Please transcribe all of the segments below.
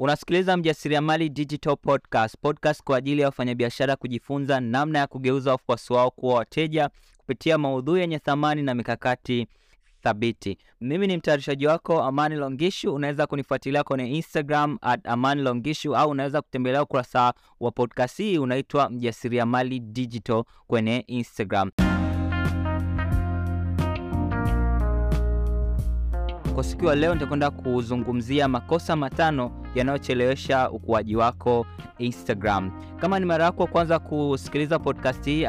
Unasikiliza Mjasiriamali Digital Podcast, podcast kwa ajili ya wafanyabiashara kujifunza namna ya kugeuza wafuasi wao kuwa wateja kupitia maudhui yenye thamani na mikakati thabiti. Mimi ni mtayarishaji wako Amani Longishu. Unaweza kunifuatilia kwenye Instagram at Amani Longishu, au unaweza kutembelea ukurasa wa podcast hii unaitwa Mjasiriamali Digital kwenye Instagram. Kwa siku ya leo nitakwenda kuzungumzia makosa matano yanayochelewesha ukuaji wako Instagram. Kama ni mara yako kwanza kusikiliza podcast hii,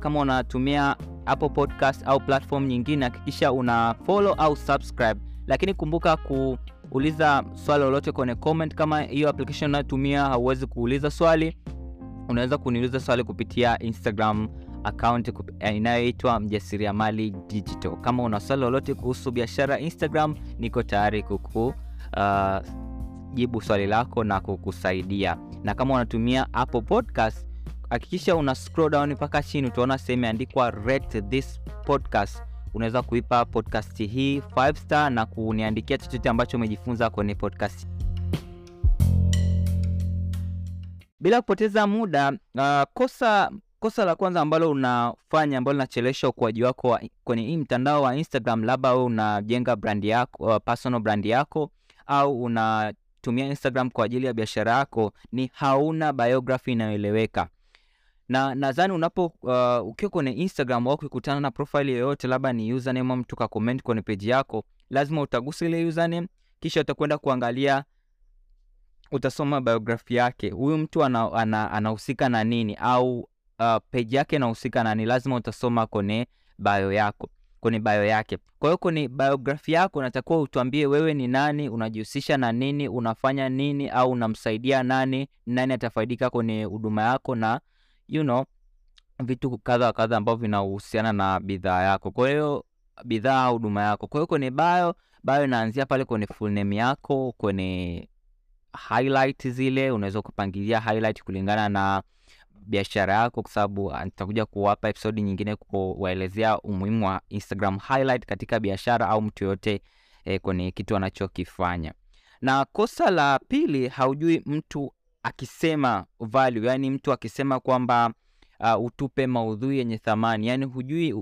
kama unatumia Apple Podcast au platform nyingine, hakikisha una follow au subscribe, lakini kumbuka kuuliza swali lolote kwenye comment. Kama hiyo application unayotumia hauwezi kuuliza swali, unaweza kuniuliza swali kupitia Instagram account inayoitwa Mjasiriamali Digital. Kama una swali lolote kuhusu biashara Instagram, niko tayari kuku uh, jibu swali lako na kukusaidia. Na kama unatumia Apple Podcast, hakikisha una scroll down mpaka chini, utaona sehemu imeandikwa this podcast. Unaweza kuipa podcast hii 5 star na kuniandikia chochote ambacho umejifunza kwenye podcast. Bila kupoteza muda, uh, kosa kosa la kwanza ambalo unafanya ambalo linachelewesha ukuaji wako wa, kwenye hii mtandao wa Instagram, labda wewe unajenga brand yako, uh, personal brand yako au unatumia Instagram kwa ajili ya biashara yako, ni hauna biography inayoeleweka. Na nadhani unapo uh, ukiwa kwenye Instagram au ukikutana na profile yoyote, labda ni username, mtu ka comment kwenye page yako, lazima utagusa ile username, kisha utakwenda kuangalia utasoma biography yake, huyu mtu anahusika ana, ana na nini au uh, page yake inahusika na nini, lazima utasoma kwenye bio yako kwenye bio yake. Kwa hiyo kwenye biography yako unatakiwa utuambie wewe ni nani, unajihusisha na nini, unafanya nini au unamsaidia nani, nani atafaidika kwenye huduma yako na you know, vitu kadha wa kadha ambavyo vinahusiana na bidhaa yako. Kwa hiyo bidhaa au huduma yako. Kwa hiyo kwenye bio, bio inaanzia pale kwenye full name yako, kwenye highlight zile unaweza kupangilia highlight kulingana na biashara yako, kwa sababu nitakuja kuwapa episodi nyingine kuwaelezea umuhimu wa Instagram highlight katika biashara au mtu yoyote eh, kwenye kitu anachokifanya. Na kosa la pili, haujui mtu akisema value, yani mtu akisema kwamba uh, utupe maudhui yenye thamani, yani hujui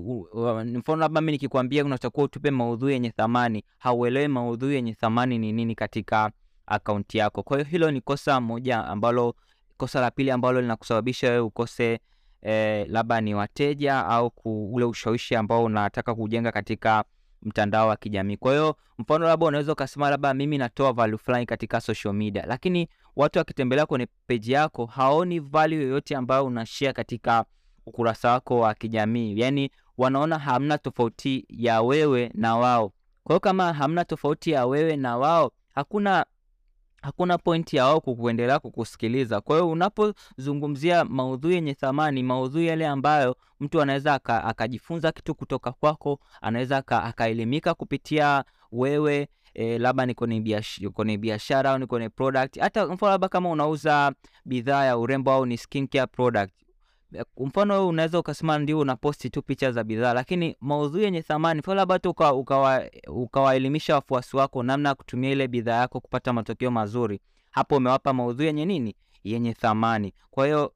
mfano, labda mimi nikikwambia unatakiwa utupe maudhui yenye thamani, hauelewi maudhui yenye thamani ni nini katika akaunti yako. Kwa hiyo hilo ni kosa moja ambalo kosa la pili ambalo linakusababisha wewe ukose eh, labda ni wateja au ule ushawishi ambao unataka kujenga katika mtandao wa kijamii. Kwa hiyo mfano, labda unaweza ukasema labda mimi natoa value fulani katika social media, lakini watu wakitembelea kwenye peji yako haoni value yoyote ambayo unashare katika ukurasa wako wa kijamii, yaani wanaona hamna tofauti ya wewe na wao. Kwa hiyo kama hamna tofauti ya wewe na wao, hakuna hakuna pointi ya wao kukuendelea kukusikiliza. Kwa hiyo unapozungumzia maudhui yenye thamani, maudhui yale ambayo mtu anaweza akajifunza kitu kutoka kwako, anaweza akaelimika kupitia wewe e, labda ni kwenye biashara au ni kwenye product. Hata mfano labda kama unauza bidhaa ya urembo au ni skincare product mfano unaweza ukasema ndio unaposti tu picha za bidhaa, lakini maudhui yenye thamani, labda tu ukawaelimisha ukawa wafuasi wako namna ya kutumia ile bidhaa yako kupata matokeo mazuri, hapo umewapa maudhui yenye nini, yenye thamani. Kwa hiyo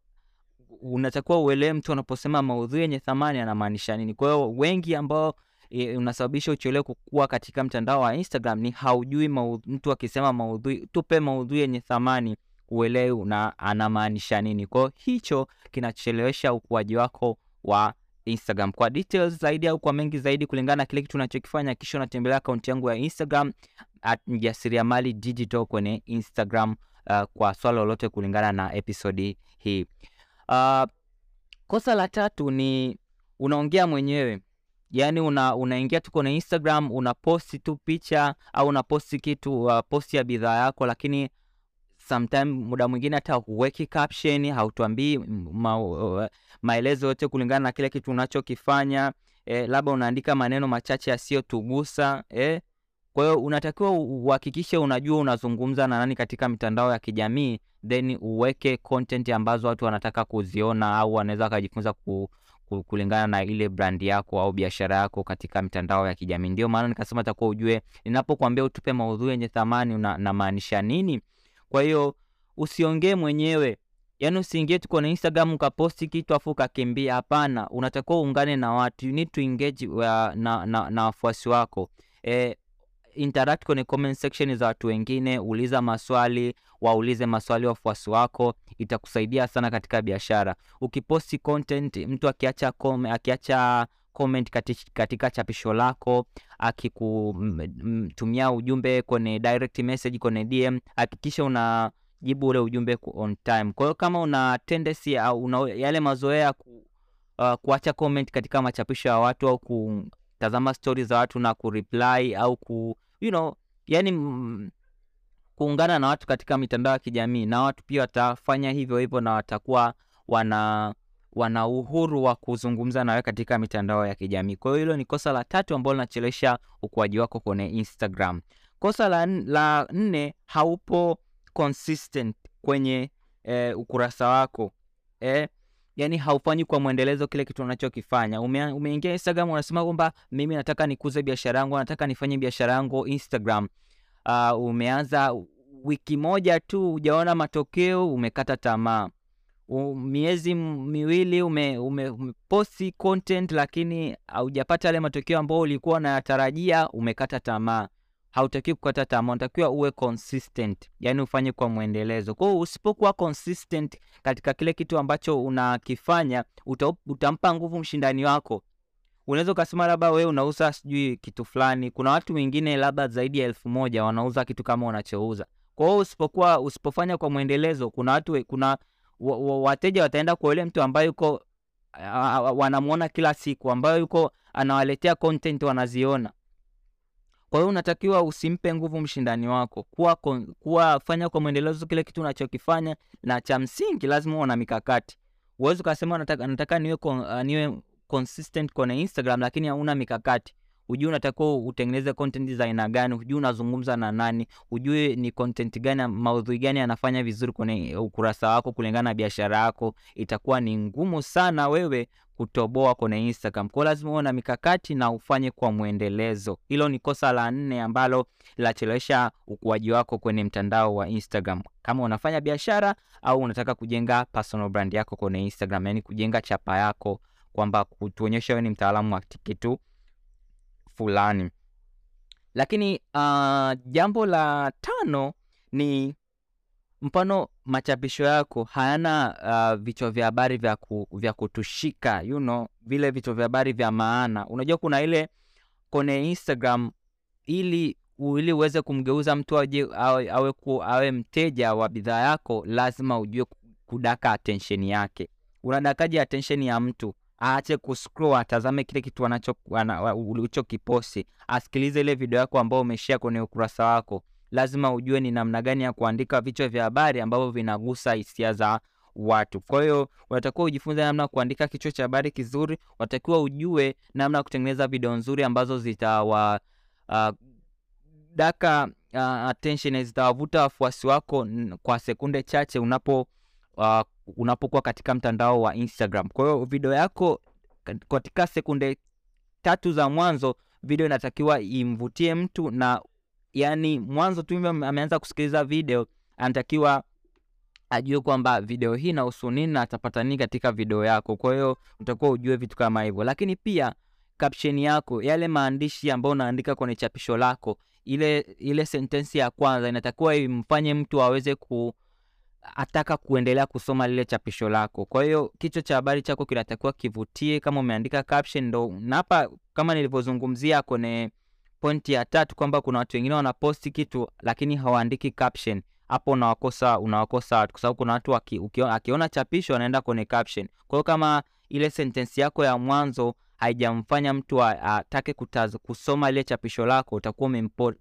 unatakiwa uelewe mtu anaposema maudhui yenye thamani anamaanisha nini. Kwa hiyo wengi ambao e, unasababisha uchelewe kukua katika mtandao wa Instagram ni haujui maudhui, mtu akisema maudhui, tupe maudhui yenye thamani uelewi na anamaanisha nini. Kwa hicho kinachelewesha ukuaji wako wa Instagram. Kwa details zaidi au kwa mengi zaidi kulingana na kile kitu unachokifanya, kisha unatembelea akaunti yangu ya Instagram at Mjasiriamali Digital kwenye Instagram uh, kwa swala lolote kulingana na episodi hii. Uh, kosa la tatu ni unaongea mwenyewe yaani una, unaingia tu kwenye Instagram unaposti tu picha au unaposti kitu uh, posti ya bidhaa yako lakini sometime muda mwingine hata huweki caption, hautuambii ma, uh, maelezo yote kulingana na kile kitu unachokifanya eh, labda unaandika maneno machache yasiyotugusa eh. Kwa hiyo unatakiwa uhakikishe unajua unazungumza na nani katika mitandao ya kijamii, then uweke content ambazo watu wanataka kuziona au wanaweza wakajifunza ku, ku, kulingana na ile brand yako au biashara yako katika mitandao ya kijamii. Ndio maana nikasema takuwa ujue ninapokuambia utupe maudhui yenye thamani namaanisha nini. Kwa hiyo usiongee mwenyewe, yaani usiingie tu kwenye Instagram ukaposti kitu afu ukakimbia. Hapana, unatakiwa uungane na watu, you need to engage wa, na, na, na wafuasi wako e, interact kwenye comment section za watu wengine, uliza maswali, waulize maswali wafuasi wako, itakusaidia sana katika biashara. Ukiposti content, mtu akiacha akiacha comment katika, chapisho lako, akikutumia ujumbe kwenye direct message kwenye DM, hakikisha unajibu ule ujumbe on time. Kwa hiyo kama una tendency au una yale mazoea ku, uh, kuacha comment katika machapisho ya watu au kutazama stori za watu na kureply au ku you know, yani mm, kuungana na watu katika mitandao ya kijamii, na watu pia watafanya hivyo hivyo na watakuwa wana wana uhuru wa kuzungumza nawe katika mitandao ya kijamii. Kwa hiyo hilo ni kosa la tatu ambalo linachelewesha ukuaji wako kwenye Instagram. Kosa la, la nne, haupo consistent kwenye eh, ukurasa wako eh, yani haufanyi kwa mwendelezo kile kitu unachokifanya. Ume, umeingia Instagram unasema kwamba mimi nataka nikuze biashara yangu, nataka nifanye biashara yangu Instagram. Uh, umeanza wiki moja tu hujaona matokeo, umekata tamaa. Miezi miwili ume, ume, umeposti content lakini haujapata yale matokeo ambayo ulikuwa unayatarajia, umekata tamaa. Hautakiwi kukata tamaa, unatakiwa uwe consistent, yani ufanye kwa mwendelezo. Kwa hiyo usipokuwa consistent katika kile kitu ambacho unakifanya, uta, utampa nguvu mshindani wako. Unaweza ukasema labda wewe unauza sijui kitu fulani, kuna watu wengine labda zaidi ya elfu moja wanauza kitu kama unachouza. Kwa hiyo usipokuwa usipofanya kwa mwendelezo, kuna watu kuna wateja wataenda kwa yule mtu ambaye yuko wanamwona kila siku, ambayo yuko anawaletea content wanaziona. Kwa hiyo unatakiwa usimpe nguvu mshindani wako, kuwa, kuwa fanya kwa mwendelezo kile kitu unachokifanya, na cha msingi lazima uwe na mikakati. Uwezi ukasema nataka, nataka niwe, niwe consistent kwenye Instagram lakini hauna mikakati. Hujui unatakiwa utengeneze content za aina gani, hujui unazungumza na nani, hujui ni content gani, maudhui gani anafanya vizuri kwenye ukurasa wako kulingana na biashara yako. Itakuwa ni ngumu sana wewe kutoboa kwenye Instagram. Kwa lazima uwe na mikakati na ufanye kwa mwendelezo. Hilo ni kosa la nne ambalo linachelewesha ukuaji wako kwenye mtandao wa Instagram. Kama unafanya biashara au unataka kujenga personal brand yako kwenye Instagram, yani kujenga chapa yako kwamba kutuonyesha wewe ni mtaalamu wa kitu fulani. Lakini uh, jambo la tano ni mfano machapisho yako hayana uh, vichwa vya habari vya, ku, vya kutushika you know, vile vichwa vya habari vya maana. Unajua kuna ile kwenye Instagram ili ili uweze kumgeuza mtu awe, awe, ku, awe mteja wa bidhaa yako, lazima ujue kudaka attention yake. Unadakaje attention ya mtu? Aache kuscroll, atazame kile kitu anacho ulichokiposti, asikilize ile video yako ambayo umeshare kwenye ukurasa wako. Lazima ujue ni namna gani ya kuandika vichwa vya habari ambavyo vinagusa hisia za watu. Kwa hiyo unatakiwa ujifunze namna kuandika kichwa cha habari kizuri, unatakiwa ujue namna ya kutengeneza video nzuri ambazo zitawa uh, daka uh, attention, zitawavuta wafuasi wako kwa sekunde chache unapo uh, unapokuwa katika mtandao wa Instagram. Kwa hiyo video yako katika sekunde tatu za mwanzo, video inatakiwa imvutie mtu na yani mwanzo tu ameanza kusikiliza video, anatakiwa ajue kwamba video hii inahusu nini na atapata nini katika video yako. Kwa hiyo utakuwa ujue vitu kama hivyo, lakini pia caption yako, yale maandishi ambayo unaandika kwenye chapisho lako, ile ile sentensi ya kwanza inatakiwa imfanye mtu aweze ku ataka kuendelea kusoma lile chapisho lako. Kwa hiyo kichwa cha habari chako kinatakiwa kivutie. Kama umeandika caption, ndo na hapa, kama nilivyozungumzia kwenye pointi ya tatu kwamba kuna watu wengine wanaposti kitu lakini hawaandiki caption, hapo unawakosa unawakosa watu, kwa sababu kuna watu akiona chapisho anaenda kwenye caption. Kwa hiyo kama ile sentensi yako ya mwanzo haijamfanya mtu atake kusoma ile chapisho lako, utakuwa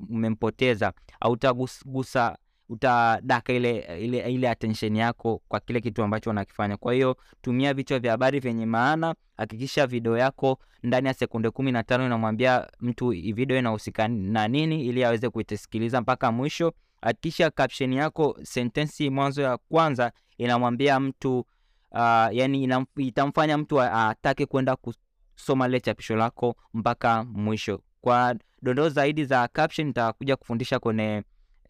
umempoteza au utagusa utadaka ile, ile, ile attention yako kwa kile kitu ambacho unakifanya. Kwa hiyo tumia vichwa vya habari vyenye maana. Hakikisha video yako ndani ya sekunde kumi na tano inamwambia mtu video inahusika na nini, ili aweze kuitesikiliza mpaka mwisho. Hakikisha caption yako sentensi mwanzo ya kwanza inamwambia mtu uh, yani inam, itamfanya mtu atake kwenda kusoma lile chapisho lako mpaka mwisho. Kwa dondoo zaidi za caption nitakuja kufundisha kwenye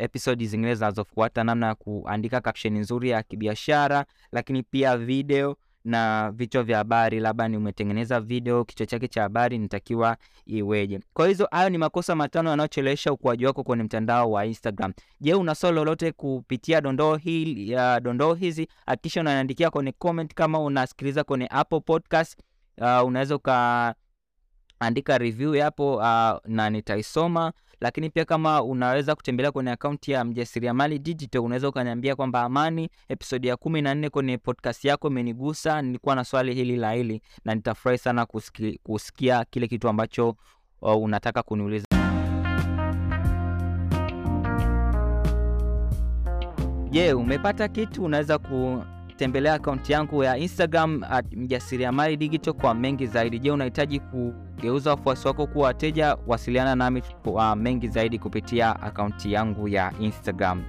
episodi zingine zinazofuata, namna ya kuandika caption nzuri ya kibiashara, lakini pia video na vichwa vya habari. Labda ni umetengeneza video, kichwa chake cha habari nitakiwa iweje? Kwa hizo, hayo ni makosa matano yanayochelewesha ukuaji wako kwenye mtandao wa Instagram. Je, una swali lolote kupitia dondoo hii ya dondoo hizi? Hakikisha unaniandikia kwenye comment. Kama unasikiliza kwenye Apple Podcast, uh, unaweza ukaandika review hapo uh, na nitaisoma lakini pia kama unaweza kutembelea kwenye akaunti ya Mjasiriamali Digital, unaweza ukaniambia kwamba Amani, episodi ya kumi na nne kwenye podcast yako imenigusa, nilikuwa na swali hili la hili, na nitafurahi sana kusiki, kusikia kile kitu ambacho uh, unataka kuniuliza. Je, yeah, umepata kitu? Unaweza kutembelea akaunti yangu ya Instagram at Mjasiriamali Digital kwa mengi zaidi. Je, unahitaji kugeuza wafuasi wako kuwa wateja? Wasiliana nami kwa mengi zaidi kupitia akaunti yangu ya Instagram.